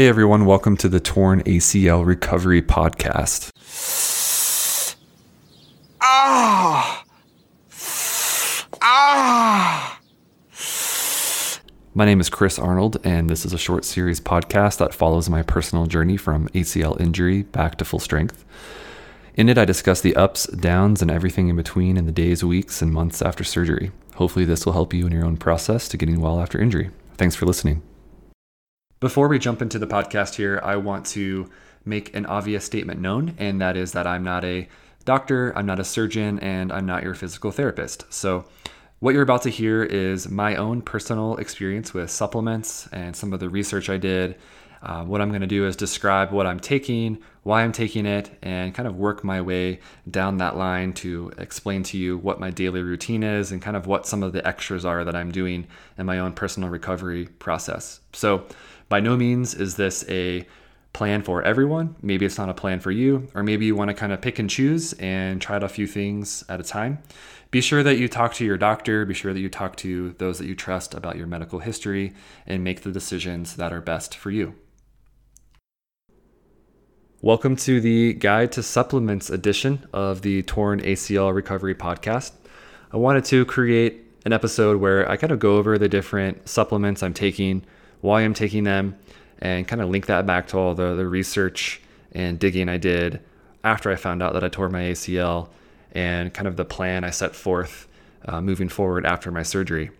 Hey everyone, welcome to the Torn ACL Recovery Podcast. Ah! Ah! My name is Chris Arnold, and this is a short series podcast that follows my personal journey from ACL injury back to full strength. In it, I discuss the ups, downs, and everything in between in the days, weeks, and months after surgery. Hopefully, this will help you in your own process to getting well after injury. Thanks for listening. Before we jump into the podcast here, I want to make an obvious statement known, and that is that I'm not a doctor, I'm not a surgeon, and I'm not your physical therapist. So, what you're about to hear is my own personal experience with supplements and some of the research I did. Uh, what I'm going to do is describe what I'm taking, why I'm taking it, and kind of work my way down that line to explain to you what my daily routine is and kind of what some of the extras are that I'm doing in my own personal recovery process. So, by no means is this a plan for everyone. Maybe it's not a plan for you, or maybe you want to kind of pick and choose and try out a few things at a time. Be sure that you talk to your doctor, be sure that you talk to those that you trust about your medical history, and make the decisions that are best for you. Welcome to the Guide to Supplements edition of the Torn ACL Recovery Podcast. I wanted to create an episode where I kind of go over the different supplements I'm taking why I'm taking them, and kind of link that back to all the, the research and digging I did after I found out that I tore my ACL and kind of the plan I set forth uh, moving forward after my surgery.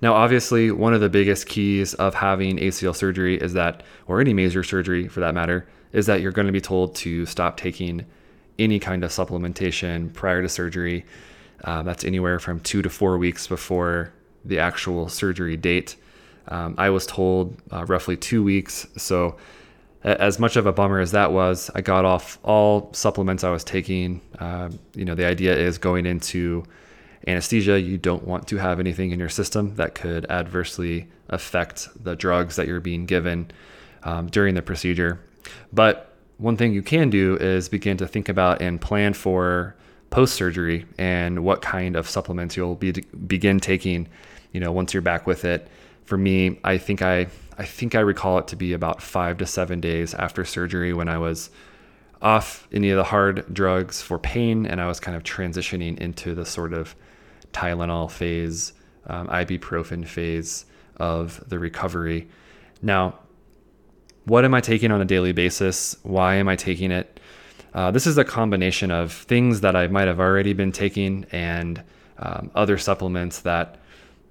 Now, obviously, one of the biggest keys of having ACL surgery is that, or any major surgery for that matter, is that you're going to be told to stop taking any kind of supplementation prior to surgery. Uh, that's anywhere from two to four weeks before the actual surgery date. Um, I was told uh, roughly two weeks. So, as much of a bummer as that was, I got off all supplements I was taking. Uh, you know, the idea is going into anesthesia, you don't want to have anything in your system that could adversely affect the drugs that you're being given um, during the procedure. But one thing you can do is begin to think about and plan for post surgery and what kind of supplements you'll be begin taking. You know, once you're back with it for me, I think I I think I recall it to be about five to seven days after surgery when I was off any of the hard drugs for pain, and I was kind of transitioning into the sort of Tylenol phase, um, ibuprofen phase of the recovery. Now, what am I taking on a daily basis? Why am I taking it? Uh, this is a combination of things that I might have already been taking and um, other supplements that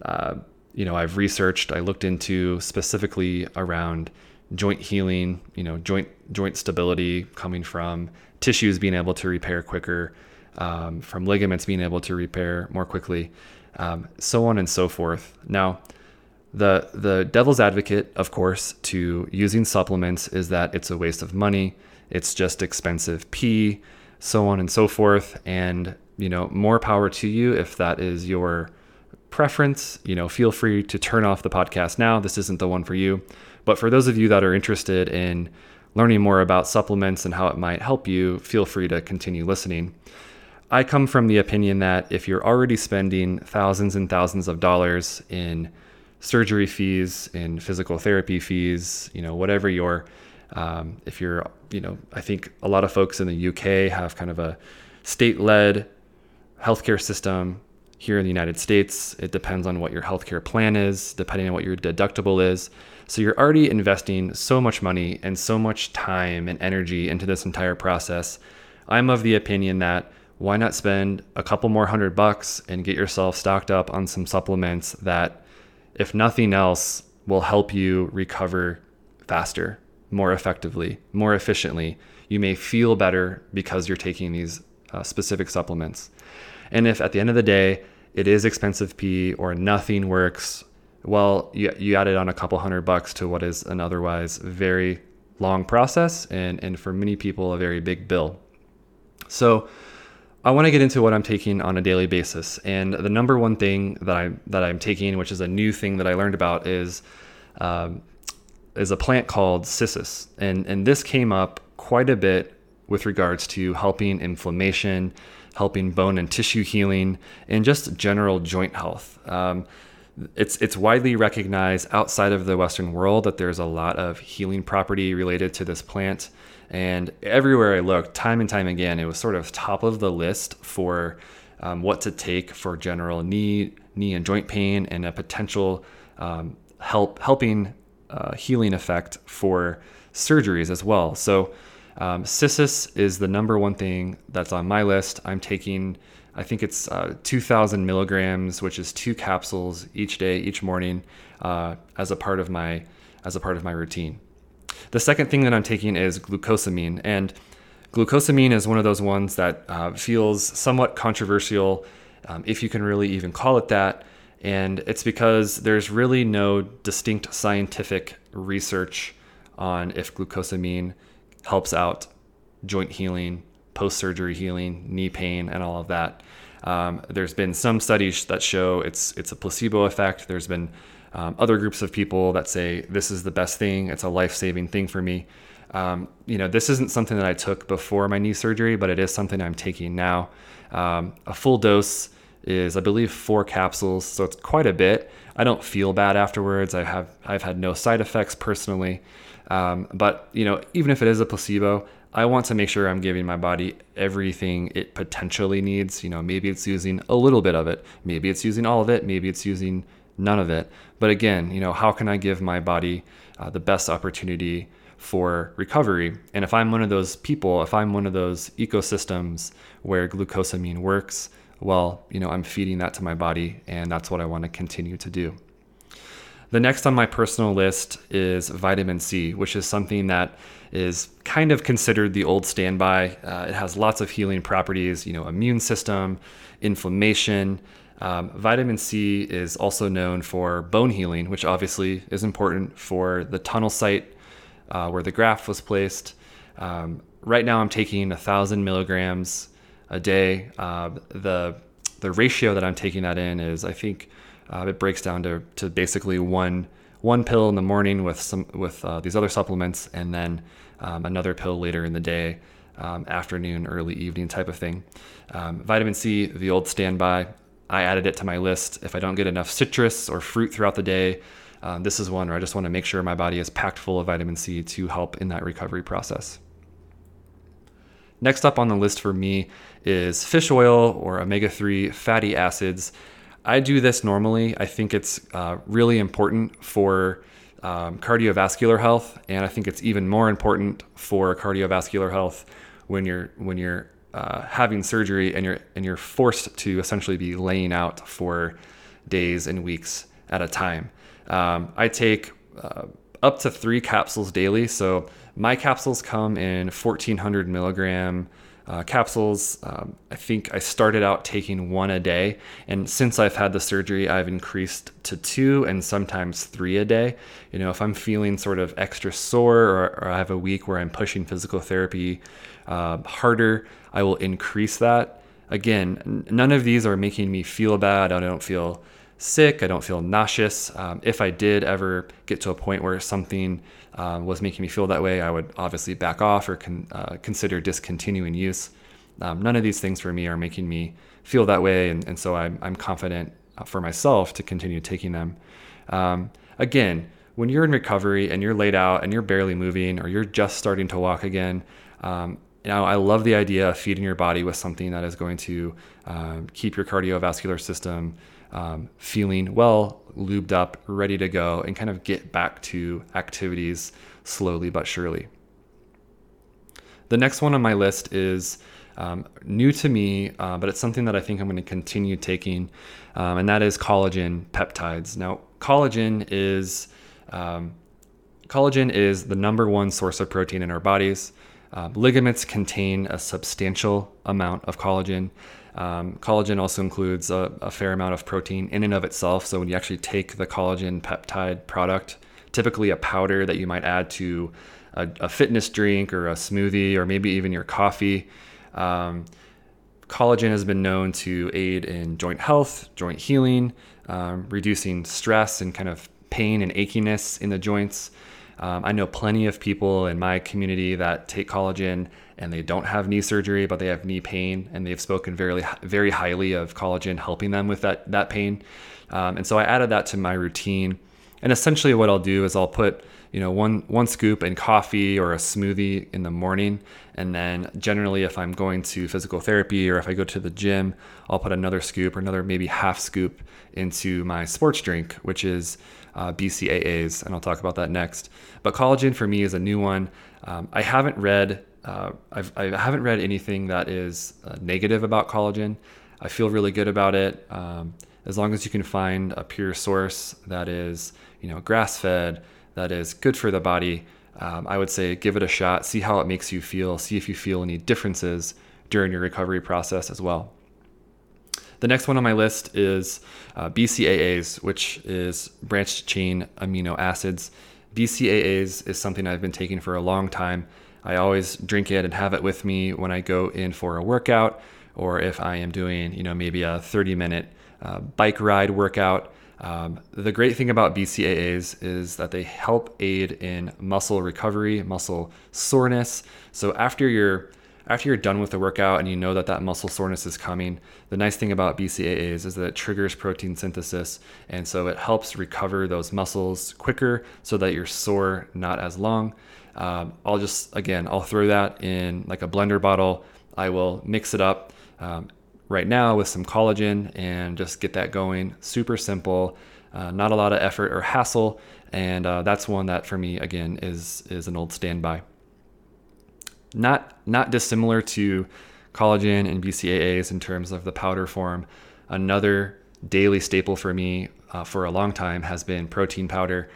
uh, you know I've researched, I looked into specifically around joint healing, you know, joint joint stability coming from tissues being able to repair quicker, um, from ligaments being able to repair more quickly, um, so on and so forth. Now, the the devil's advocate, of course, to using supplements is that it's a waste of money. It's just expensive pee, so on and so forth. And you know, more power to you if that is your preference, you know, feel free to turn off the podcast now. This isn't the one for you. But for those of you that are interested in learning more about supplements and how it might help you, feel free to continue listening. I come from the opinion that if you're already spending thousands and thousands of dollars in surgery fees, in physical therapy fees, you know, whatever your, um, if you're, you know, I think a lot of folks in the UK have kind of a state led healthcare system here in the United States, it depends on what your healthcare plan is, depending on what your deductible is. So you're already investing so much money and so much time and energy into this entire process. I'm of the opinion that why not spend a couple more hundred bucks and get yourself stocked up on some supplements that, if nothing else, will help you recover faster, more effectively, more efficiently. You may feel better because you're taking these uh, specific supplements. And if at the end of the day, it is expensive pee or nothing works, well, you, you added on a couple hundred bucks to what is an otherwise very long process and, and for many people, a very big bill. So, I want to get into what I'm taking on a daily basis, and the number one thing that I that I'm taking, which is a new thing that I learned about, is um, is a plant called cissus, and and this came up quite a bit with regards to helping inflammation helping bone and tissue healing, and just general joint health. Um, it's it's widely recognized outside of the Western world that there's a lot of healing property related to this plant, and everywhere I looked, time and time again, it was sort of top of the list for um, what to take for general knee knee and joint pain and a potential um, help helping uh, healing effect for surgeries as well. So. Um, Cissus is the number one thing that's on my list. I'm taking I think it's uh, 2,000 milligrams, which is two capsules each day, each morning, uh, as a part of my as a part of my routine. The second thing that I'm taking is glucosamine, and glucosamine is one of those ones that uh, feels somewhat controversial, um, if you can really even call it that. And it's because there's really no distinct scientific research on if glucosamine helps out joint healing post surgery healing, knee pain, and all of that. Um, there's been some studies that show it's it's a placebo effect. There's been um, other groups of people that say this is the best thing. It's a life saving thing for me. Um, you know, this isn't something that I took before my knee surgery, but it is something I'm taking now. Um, a full dose is, I believe, four capsules, so it's quite a bit. I don't feel bad afterwards. I have I've had no side effects personally, um, but you know, even if it is a placebo, I want to make sure I'm giving my body everything it potentially needs. You know, maybe it's using a little bit of it, maybe it's using all of it, maybe it's using none of it. But again, you know, how can I give my body uh, the best opportunity for recovery? And if I'm one of those people, if I'm one of those ecosystems where glucosamine works, well, you know, I'm feeding that to my body, and that's what I want to continue to do. The next on my personal list is vitamin C, which is something that is kind of considered the old standby. Uh, it has lots of healing properties, you know, immune system, inflammation. Um, vitamin C is also known for bone healing, which obviously is important for the tunnel site uh, where the graft was placed. Um, right now, I'm taking a thousand milligrams a day. Uh, the the ratio that I'm taking that in is, I think, uh, it breaks down to, to basically one one pill in the morning with some with uh, these other supplements, and then um, another pill later in the day, um, afternoon, early evening type of thing. Um, vitamin C, the old standby. I added it to my list. If I don't get enough citrus or fruit throughout the day, um, this is one where I just want to make sure my body is packed full of vitamin C to help in that recovery process. Next up on the list for me is fish oil or omega 3 fatty acids. I do this normally. I think it's uh, really important for um, cardiovascular health, and I think it's even more important for cardiovascular health when you're when you're uh, having surgery and you're and you're forced to essentially be laying out for days and weeks at a time. Um, I take uh, up to three capsules daily, so my capsules come in 1400 milligram uh, capsules. Um, I think I started out taking one a day, and since I've had the surgery, I've increased to two and sometimes three a day. You know, if I'm feeling sort of extra sore or, or I have a week where I'm pushing physical therapy uh, harder, I will increase that. Again, n- none of these are making me feel bad. I don't feel sick. I don't feel nauseous. Um, if I did ever get to a point where something um, was making me feel that way, I would obviously back off or con- uh, consider discontinuing use. Um, none of these things for me are making me feel that way, and, and so I'm, I'm confident uh, for myself to continue taking them. Um, again, when you're in recovery and you're laid out and you're barely moving or you're just starting to walk again, um, you know, I love the idea of feeding your body with something that is going to um, keep your cardiovascular system um, feeling well, lubed up, ready to go, and kind of get back to activities slowly but surely. The next one on my list is um, new to me, uh, but it's something that I think I'm going to continue taking, um, and that is collagen peptides. Now, collagen is um, collagen is the number one source of protein in our bodies. Uh, ligaments contain a substantial amount of collagen. Um, collagen also includes a, a, fair amount of protein in and of itself. So when you actually take the collagen peptide product, typically a powder that you might add to a, a fitness drink or a smoothie or maybe even your coffee, um, collagen has been known to aid in joint health, joint healing, um, reducing stress and kind of pain and achiness in the joints. Um, I know plenty of people in my community that take collagen and they don't have knee surgery, but they have knee pain, and they've spoken very, very highly of collagen helping them with that that pain. Um, and so I added that to my routine. And essentially, what I'll do is I'll put you know one one scoop in coffee or a smoothie in the morning, and then generally, if I'm going to physical therapy or if I go to the gym, I'll put another scoop or another maybe half scoop into my sports drink, which is uh, BCAAs, and I'll talk about that next. But collagen for me is a new one. Um, I haven't read uh, I've, I haven't read anything that is uh, negative about collagen. I feel really good about it. Um, as long as you can find a pure source that is, you know, grass fed, that is good for the body, um, I would say give it a shot. See how it makes you feel. See if you feel any differences during your recovery process as well. The next one on my list is uh, BCAAs, which is branched chain amino acids. BCAAs is something I've been taking for a long time. I always drink it and have it with me when I go in for a workout or if I am doing, you know, maybe a 30 minute uh, bike ride workout. Um, the great thing about BCAAs is that they help aid in muscle recovery, muscle soreness. So after you're after you're done with the workout and you know that that muscle soreness is coming, the nice thing about BCAAs is that it triggers protein synthesis. And so it helps recover those muscles quicker so that you're sore not as long. Um, I'll just, again, I'll throw that in like a blender bottle. I will mix it up um, right now with some collagen and just get that going. Super simple, uh, not a lot of effort or hassle. And uh, that's one that for me, again, is, is an old standby. Not, not dissimilar to collagen and BCAAs in terms of the powder form. Another daily staple for me uh, for a long time has been protein powder.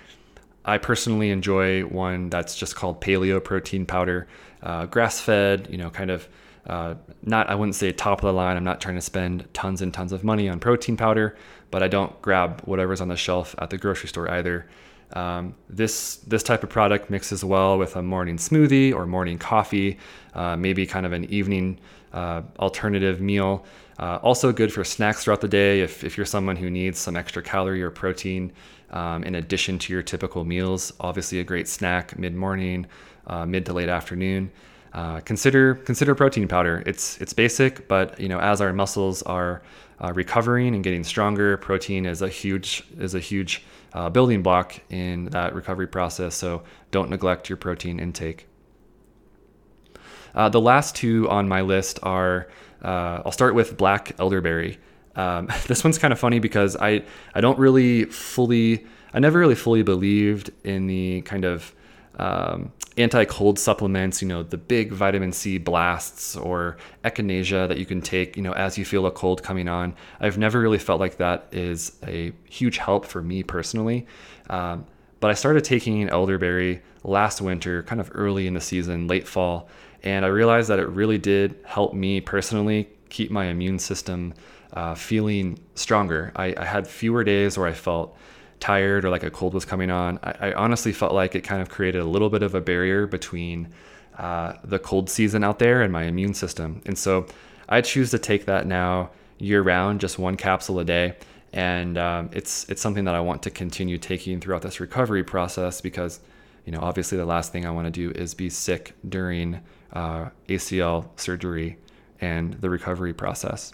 I personally enjoy one that's just called paleo protein powder, uh, grass fed, you know, kind of uh, not, I wouldn't say top of the line. I'm not trying to spend tons and tons of money on protein powder, but I don't grab whatever's on the shelf at the grocery store either. Um, this this type of product mixes well with a morning smoothie or morning coffee, uh, maybe kind of an evening uh, alternative meal. Uh, also good for snacks throughout the day if, if you're someone who needs some extra calorie or protein um, in addition to your typical meals. Obviously, a great snack mid morning, uh, mid to late afternoon. Uh, consider consider protein powder. It's it's basic, but you know as our muscles are uh, recovering and getting stronger, protein is a huge is a huge uh, building block in that recovery process. So don't neglect your protein intake. Uh, the last two on my list are uh, I'll start with black elderberry. Um, this one's kind of funny because I I don't really fully I never really fully believed in the kind of um, anti-cold supplements, you know, the big vitamin C blasts or echinacea that you can take, you know, as you feel a cold coming on. I've never really felt like that is a huge help for me personally. Um, but I started taking elderberry last winter, kind of early in the season, late fall, and I realized that it really did help me personally keep my immune system uh, feeling stronger. I, I, had fewer days where I felt tired or like a cold was coming on. I, I honestly felt like it kind of created a little bit of a barrier between uh, the cold season out there and my immune system. And so I choose to take that now year round, just one capsule a day. And um, it's it's something that I want to continue taking throughout this recovery process because, you know, obviously the last thing I want to do is be sick during uh, ACL surgery and the recovery process.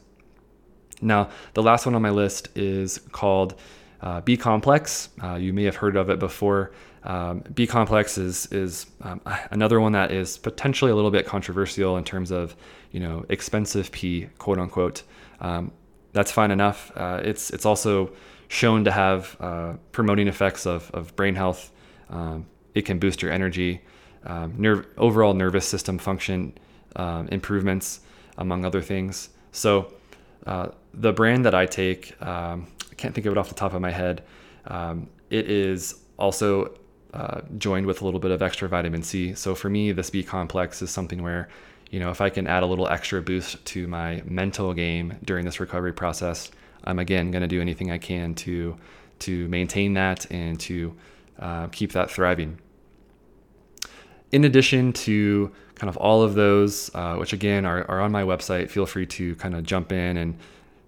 Now, the last one on my list is called uh, B complex. Uh, you may have heard of it before. Um, B complex is is um, another one that is potentially a little bit controversial in terms of you know expensive pee quote unquote. Um, that's fine enough. Uh, it's it's also shown to have uh, promoting effects of, of brain health. Um, it can boost your energy, um, nerve overall nervous system function um, improvements, among other things. So uh, the brand that I take, um, can't think of it off the top of my head. Um, it is also uh, joined with a little bit of extra vitamin C. So for me, this B complex is something where, you know, if I can add a little extra boost to my mental game during this recovery process, I'm again going to do anything I can to to maintain that and to uh, keep that thriving. In addition to kind of all of those, uh, which again are, are on my website. Feel free to kind of jump in and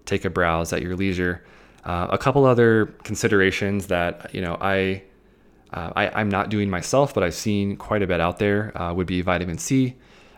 take a browse at your leisure. Uh, a couple other considerations that you know I uh, I, am not doing myself, but I've seen quite a bit out there, uh, would be vitamin C,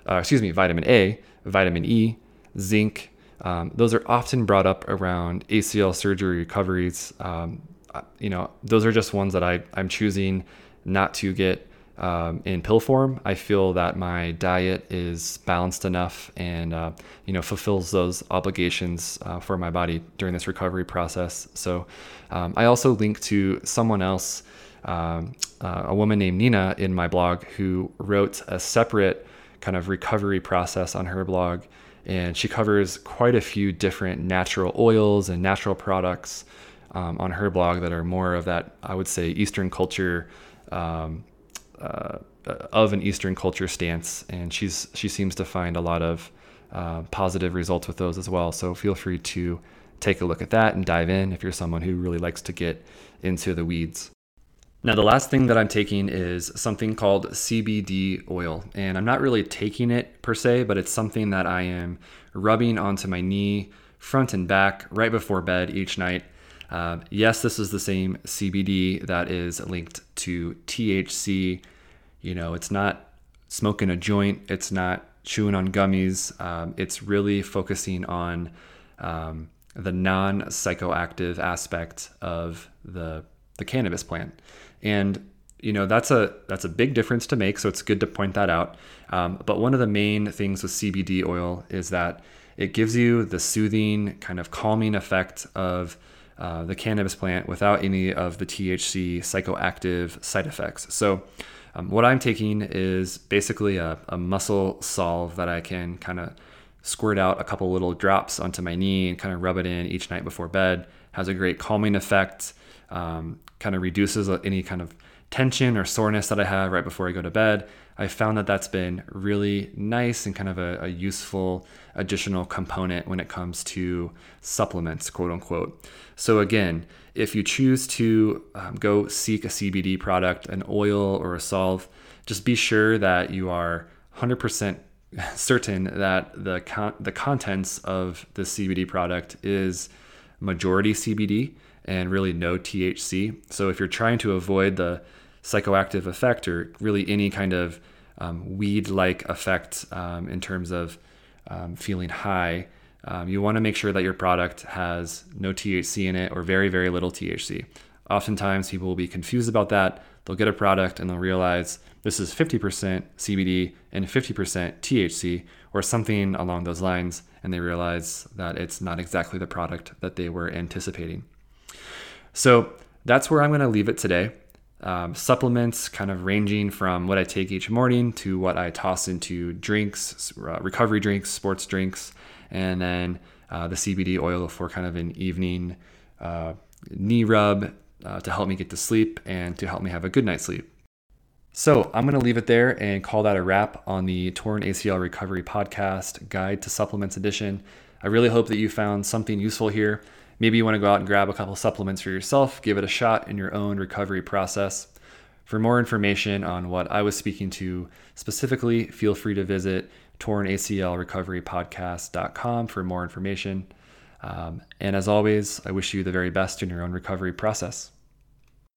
uh, excuse me, vitamin A, vitamin E, zinc. Um, those are often brought up around ACL surgery recoveries. Um, uh, you know, those are just ones that I, I'm choosing not to get um, in pill form. I feel that my diet is balanced enough and uh, you know fulfills those obligations uh, for my body during this recovery process. So um, I also link to someone else, um, uh, a woman named Nina in my blog who wrote a separate kind of recovery process on her blog. And she covers quite a few different natural oils and natural products um, on her blog that are more of that, I would say, Eastern culture um, uh, of an Eastern culture stance, and she's she seems to find a lot of uh, positive results with those as well. So feel free to take a look at that and dive in if you're someone who really likes to get into the weeds. Now, the last thing that I'm taking is something called CBD oil, and I'm not really taking it per se, but it's something that I am rubbing onto my knee, front and back, right before bed each night. Uh, yes, this is the same CBD that is linked to THC. You know, it's not smoking a joint, it's not chewing on gummies. Um, it's really focusing on um, the non psychoactive aspect of the, the cannabis plant. And you know that's a that's a big difference to make so it's good to point that out um, but one of the main things with cbd oil is that it gives you the soothing kind of calming effect of uh, the cannabis plant without any of the THC psychoactive side effects. So, um, what I'm taking is basically a, a muscle solve that I can kind of squirt out a couple little drops onto my knee and kind of rub it in each night before bed. Has a great calming effect, um, kind of reduces any kind of tension or soreness that I have right before I go to bed. I found that that's been really nice and kind of a, a useful additional component when it comes to supplements, quote unquote. So, again, if you choose to um, go seek a CBD product, an oil or a solve, just be sure that you are 100% certain that the, con- the contents of the CBD product is majority CBD and really no THC. So, if you're trying to avoid the psychoactive effect or really any kind of um, weed like effect um, in terms of um, feeling high, um, you want to make sure that your product has no THC in it or very, very little THC. Oftentimes, people will be confused about that. They'll get a product and they'll realize this is 50% CBD and 50% THC or something along those lines, and they realize that it's not exactly the product that they were anticipating. So that's where I'm going to leave it today um, supplements, kind of ranging from what I take each morning to what I toss into drinks, uh, recovery drinks, sports drinks, and then uh, the CBD oil for kind of an evening uh, knee rub uh, to help me get to sleep and to help me have a good night's sleep. So I'm going to leave it there and call that a wrap on the Torn ACL Recovery Podcast Guide to Supplements Edition. I really hope that you found something useful here. Maybe you want to go out and grab a couple supplements for yourself, give it a shot in your own recovery process. For more information on what I was speaking to specifically, feel free to visit tornaclrecoverypodcast.com for more information. Um, and as always, I wish you the very best in your own recovery process.